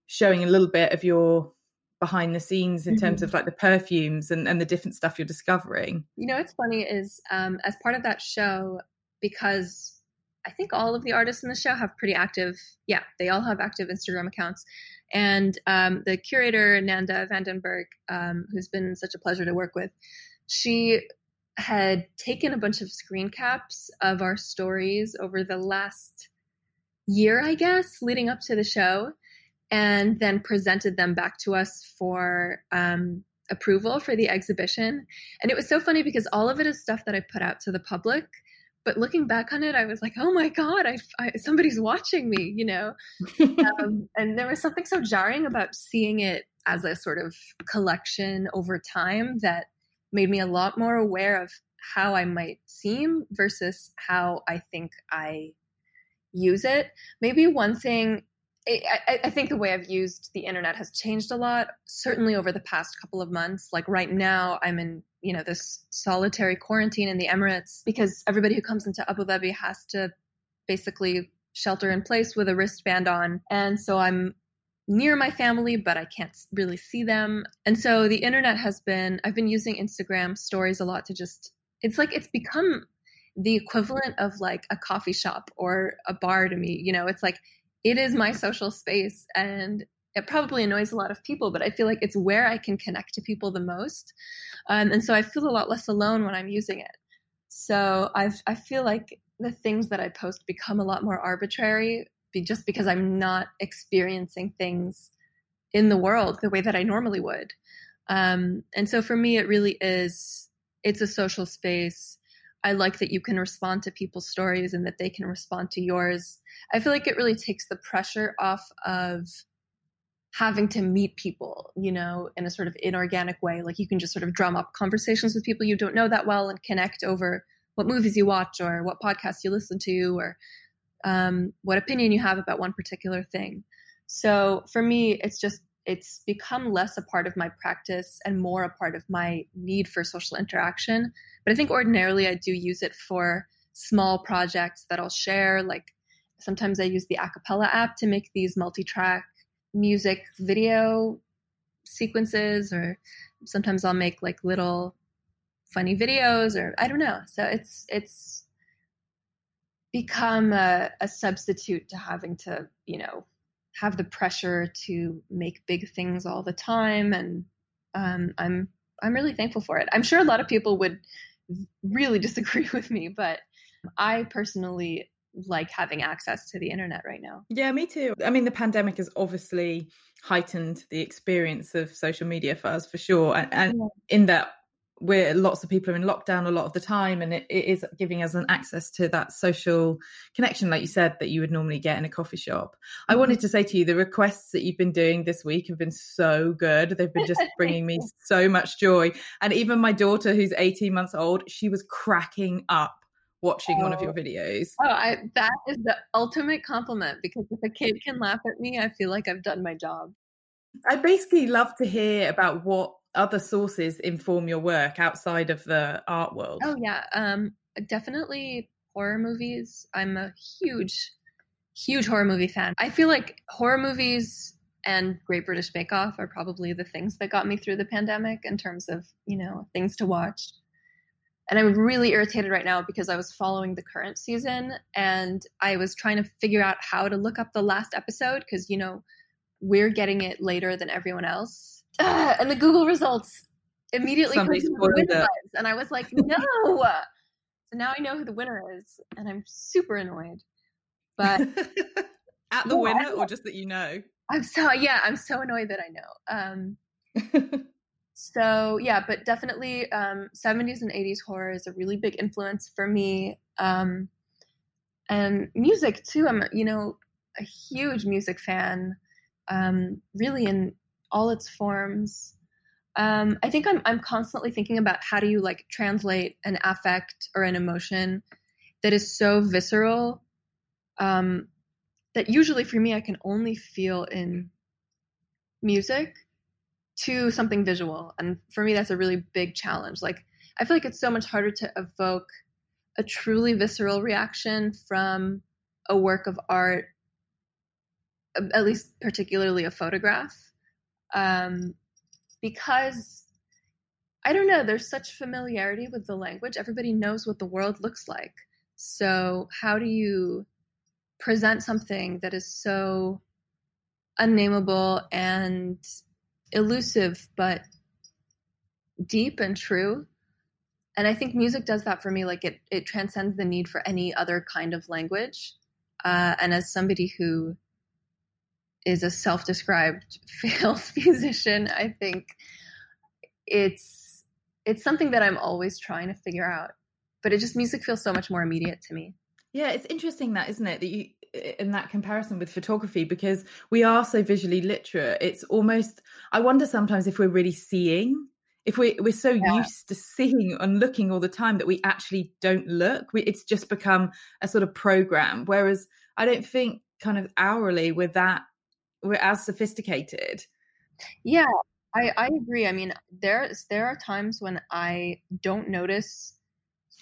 showing a little bit of your behind the scenes in mm-hmm. terms of like the perfumes and, and the different stuff you're discovering. You know what's funny is um, as part of that show because i think all of the artists in the show have pretty active yeah they all have active instagram accounts. And um, the curator Nanda van den Berg um, who's been such a pleasure to work with she had taken a bunch of screen caps of our stories over the last year, I guess, leading up to the show, and then presented them back to us for um, approval for the exhibition. And it was so funny because all of it is stuff that I put out to the public. But looking back on it, I was like, "Oh my god, I, I somebody's watching me," you know. um, and there was something so jarring about seeing it as a sort of collection over time that made me a lot more aware of how I might seem versus how I think I use it. Maybe one thing, I, I, think the way I've used the internet has changed a lot, certainly over the past couple of months. Like right now, I'm in, you know, this solitary quarantine in the Emirates because everybody who comes into Abu Dhabi has to basically shelter in place with a wristband on. And so I'm near my family, but I can't really see them. And so the internet has been, I've been using Instagram stories a lot to just, it's like it's become the equivalent of like a coffee shop or a bar to me. You know, it's like it is my social space and it probably annoys a lot of people, but I feel like it's where I can connect to people the most. Um, and so I feel a lot less alone when I'm using it. So I've, I feel like the things that I post become a lot more arbitrary be just because I'm not experiencing things in the world the way that I normally would. Um, and so for me, it really is, it's a social space. I like that you can respond to people's stories and that they can respond to yours. I feel like it really takes the pressure off of having to meet people, you know, in a sort of inorganic way. Like you can just sort of drum up conversations with people you don't know that well and connect over what movies you watch or what podcasts you listen to or um, what opinion you have about one particular thing. So for me, it's just it's become less a part of my practice and more a part of my need for social interaction. But I think ordinarily I do use it for small projects that I'll share. Like sometimes I use the Acapella app to make these multi-track music video sequences, or sometimes I'll make like little funny videos, or I don't know. So it's it's become a, a substitute to having to, you know, have the pressure to make big things all the time, and um, I'm I'm really thankful for it. I'm sure a lot of people would really disagree with me, but I personally like having access to the internet right now. Yeah, me too. I mean, the pandemic has obviously heightened the experience of social media for us for sure, and, and yeah. in that where lots of people are in lockdown a lot of the time and it, it is giving us an access to that social connection like you said that you would normally get in a coffee shop i mm-hmm. wanted to say to you the requests that you've been doing this week have been so good they've been just bringing me so much joy and even my daughter who's 18 months old she was cracking up watching oh. one of your oh. videos oh I, that is the ultimate compliment because if a kid can laugh at me i feel like i've done my job I basically love to hear about what other sources inform your work outside of the art world? Oh yeah, um, definitely horror movies. I'm a huge, huge horror movie fan. I feel like horror movies and Great British Bake Off are probably the things that got me through the pandemic in terms of you know things to watch. And I'm really irritated right now because I was following the current season and I was trying to figure out how to look up the last episode because you know we're getting it later than everyone else uh, and the Google results immediately Somebody and I was like, no. so now I know who the winner is, and I'm super annoyed. But at the yeah, winner, or just that you know? I'm so yeah, I'm so annoyed that I know. Um, so yeah, but definitely um, 70s and 80s horror is a really big influence for me. Um, and music too. I'm you know a huge music fan. Um, really in all its forms. Um, I think I'm I'm constantly thinking about how do you like translate an affect or an emotion that is so visceral um, that usually for me I can only feel in music to something visual, and for me that's a really big challenge. Like I feel like it's so much harder to evoke a truly visceral reaction from a work of art, at least particularly a photograph um, because I don't know, there's such familiarity with the language. Everybody knows what the world looks like. So, how do you present something that is so unnameable and elusive, but deep and true? And I think music does that for me. Like it, it transcends the need for any other kind of language. Uh, and as somebody who is a self-described failed musician, I think it's it's something that I'm always trying to figure out. But it just music feels so much more immediate to me. Yeah, it's interesting that, isn't it? That you in that comparison with photography because we are so visually literate. It's almost I wonder sometimes if we're really seeing if we we're so yeah. used to seeing and looking all the time that we actually don't look. We, it's just become a sort of program. Whereas I don't think kind of hourly we're that we're as sophisticated. Yeah, I, I agree. I mean, there's there are times when I don't notice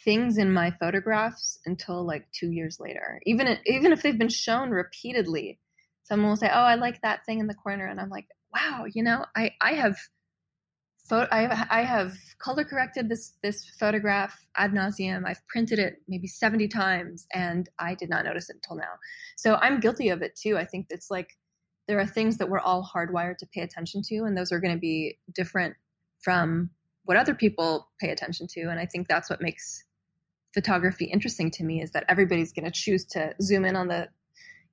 things in my photographs until like two years later. Even even if they've been shown repeatedly, someone will say, "Oh, I like that thing in the corner," and I'm like, "Wow, you know, I I have." I have, I have color corrected this this photograph ad nauseum. I've printed it maybe 70 times and I did not notice it until now. So I'm guilty of it too. I think it's like there are things that we're all hardwired to pay attention to, and those are going to be different from what other people pay attention to. And I think that's what makes photography interesting to me is that everybody's going to choose to zoom in on the,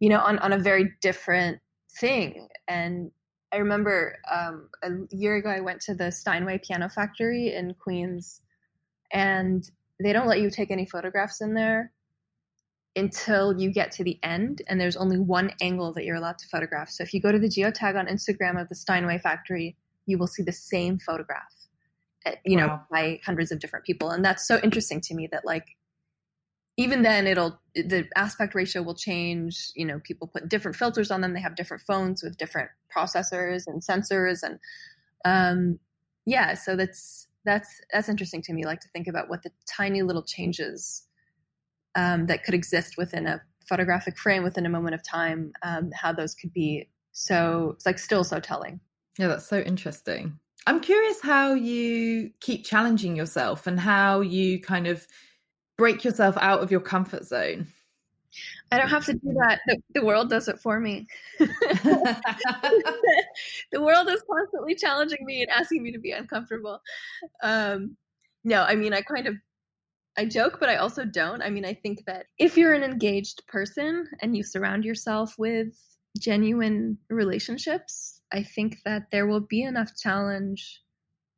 you know, on, on a very different thing. And I remember um, a year ago, I went to the Steinway Piano Factory in Queens, and they don't let you take any photographs in there until you get to the end and there's only one angle that you're allowed to photograph. So if you go to the geotag on Instagram of the Steinway factory, you will see the same photograph, eh, you wow. know, by hundreds of different people. And that's so interesting to me that like even then it'll the aspect ratio will change you know people put different filters on them they have different phones with different processors and sensors and um yeah so that's that's that's interesting to me like to think about what the tiny little changes um, that could exist within a photographic frame within a moment of time, um, how those could be so it's like still so telling. Yeah, that's so interesting. I'm curious how you keep challenging yourself and how you kind of break yourself out of your comfort zone. I don't have to do that. The, the world does it for me. the world is constantly challenging me and asking me to be uncomfortable. Um, no, I mean, I kind of I joke, but I also don't. I mean, I think that if you're an engaged person and you surround yourself with genuine relationships, I think that there will be enough challenge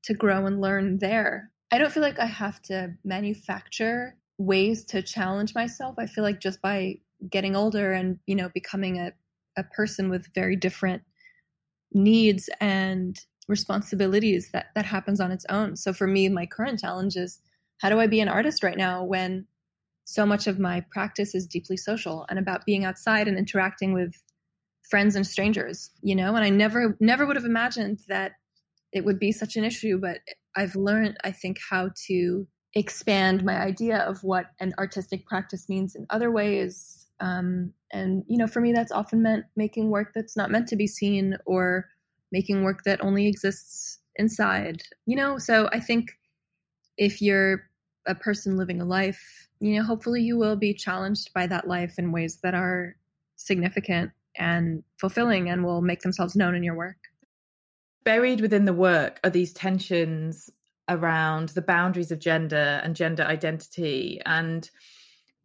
to grow and learn there. I don't feel like I have to manufacture ways to challenge myself. I feel like just by getting older and, you know, becoming a, a person with very different needs and responsibilities that that happens on its own. So for me, my current challenge is how do I be an artist right now when so much of my practice is deeply social and about being outside and interacting with friends and strangers, you know? And I never, never would have imagined that it would be such an issue, but I've learned, I think, how to expand my idea of what an artistic practice means in other ways. Um, and, you know, for me, that's often meant making work that's not meant to be seen or making work that only exists inside, you know? So I think if you're a person living a life, you know, hopefully you will be challenged by that life in ways that are significant and fulfilling and will make themselves known in your work. Buried within the work are these tensions around the boundaries of gender and gender identity. And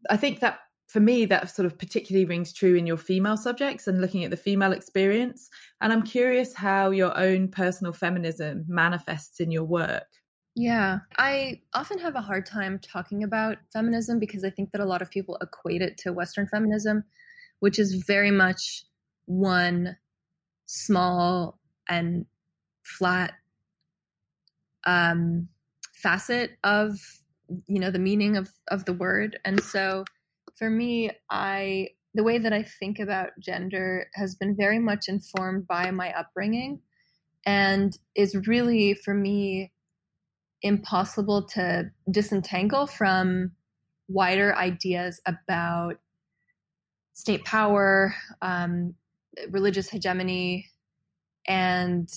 I think that for me, that sort of particularly rings true in your female subjects and looking at the female experience. And I'm curious how your own personal feminism manifests in your work. Yeah, I often have a hard time talking about feminism because I think that a lot of people equate it to Western feminism, which is very much one small and flat um, facet of you know the meaning of of the word. And so, for me, I the way that I think about gender has been very much informed by my upbringing, and is really for me impossible to disentangle from wider ideas about state power, um, religious hegemony, and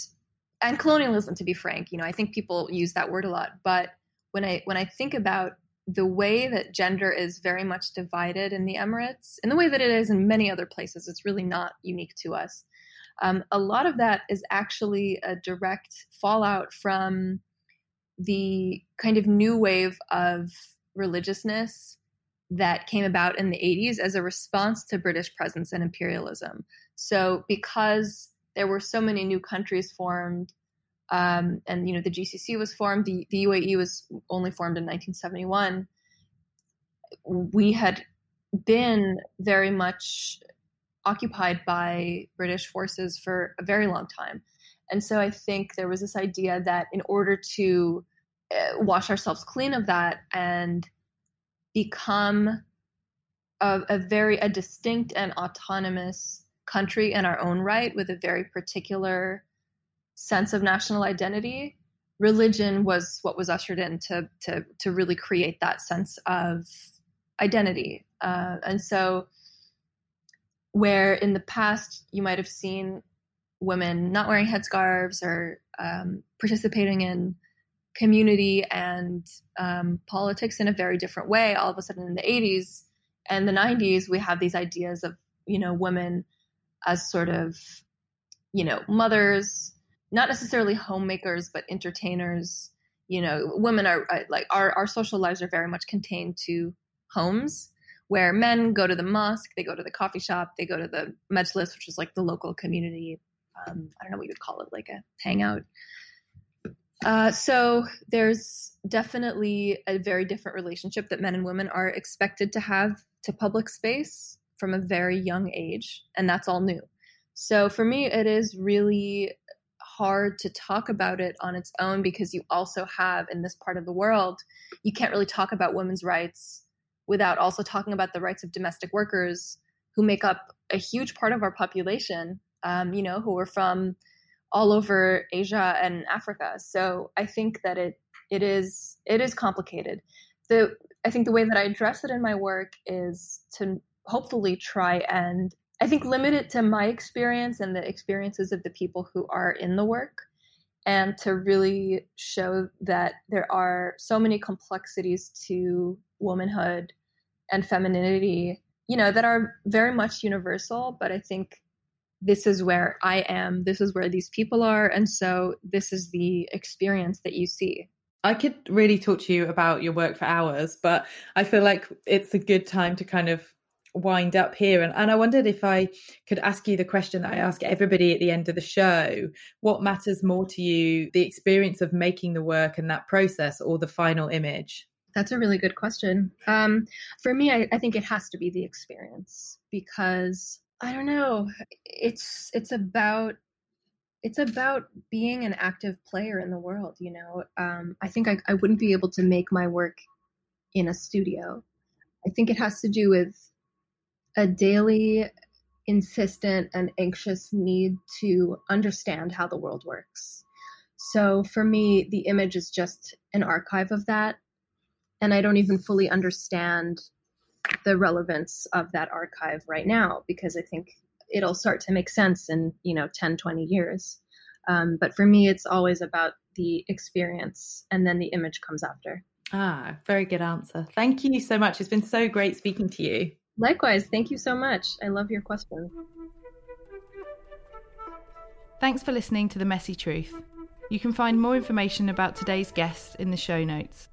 and colonialism. To be frank, you know, I think people use that word a lot. But when I when I think about the way that gender is very much divided in the Emirates, in the way that it is in many other places, it's really not unique to us. Um, a lot of that is actually a direct fallout from the kind of new wave of religiousness that came about in the 80s as a response to British presence and imperialism. So, because there were so many new countries formed, um, and you know the GCC was formed, the, the UAE was only formed in 1971. We had been very much occupied by British forces for a very long time. And so I think there was this idea that in order to uh, wash ourselves clean of that and become a, a very a distinct and autonomous country in our own right with a very particular sense of national identity religion was what was ushered in to to to really create that sense of identity. Uh, and so where in the past you might have seen women not wearing headscarves or um, participating in community and um, politics in a very different way. All of a sudden, in the 80s and the 90s, we have these ideas of you know women as sort of you know mothers, not necessarily homemakers, but entertainers. You know, women are like our our social lives are very much contained to homes. Where men go to the mosque, they go to the coffee shop, they go to the majlis, which is like the local community. Um, I don't know what you would call it, like a hangout Uh, so there's definitely a very different relationship that men and women are expected to have to public space from a very young age, and that's all new. So for me, it is really hard to talk about it on its own because you also have in this part of the world, you can't really talk about women's rights without also talking about the rights of domestic workers who make up a huge part of our population, um, you know, who are from all over Asia and Africa. So I think that it it is it is complicated. The I think the way that I address it in my work is to hopefully try and I think limit it to my experience and the experiences of the people who are in the work and to really show that there are so many complexities to womanhood and femininity, you know, that are very much universal, but I think this is where I am, this is where these people are, and so this is the experience that you see. I could really talk to you about your work for hours, but I feel like it's a good time to kind of wind up here. And, and I wondered if I could ask you the question that I ask everybody at the end of the show what matters more to you, the experience of making the work and that process, or the final image? That's a really good question. Um, for me, I, I think it has to be the experience because I don't know. It's it's about it's about being an active player in the world. You know, um, I think I, I wouldn't be able to make my work in a studio. I think it has to do with a daily, insistent, and anxious need to understand how the world works. So for me, the image is just an archive of that. And I don't even fully understand the relevance of that archive right now because I think it'll start to make sense in, you know, 10, 20 years. Um, but for me, it's always about the experience and then the image comes after. Ah, very good answer. Thank you so much. It's been so great speaking to you. Likewise, thank you so much. I love your question. Thanks for listening to The Messy Truth. You can find more information about today's guests in the show notes.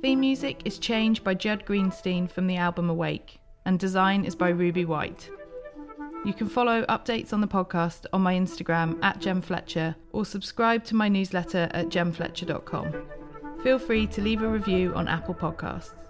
Theme music is changed by Judd Greenstein from the album Awake, and design is by Ruby White. You can follow updates on the podcast on my Instagram at Gem Fletcher or subscribe to my newsletter at gemfletcher.com. Feel free to leave a review on Apple Podcasts.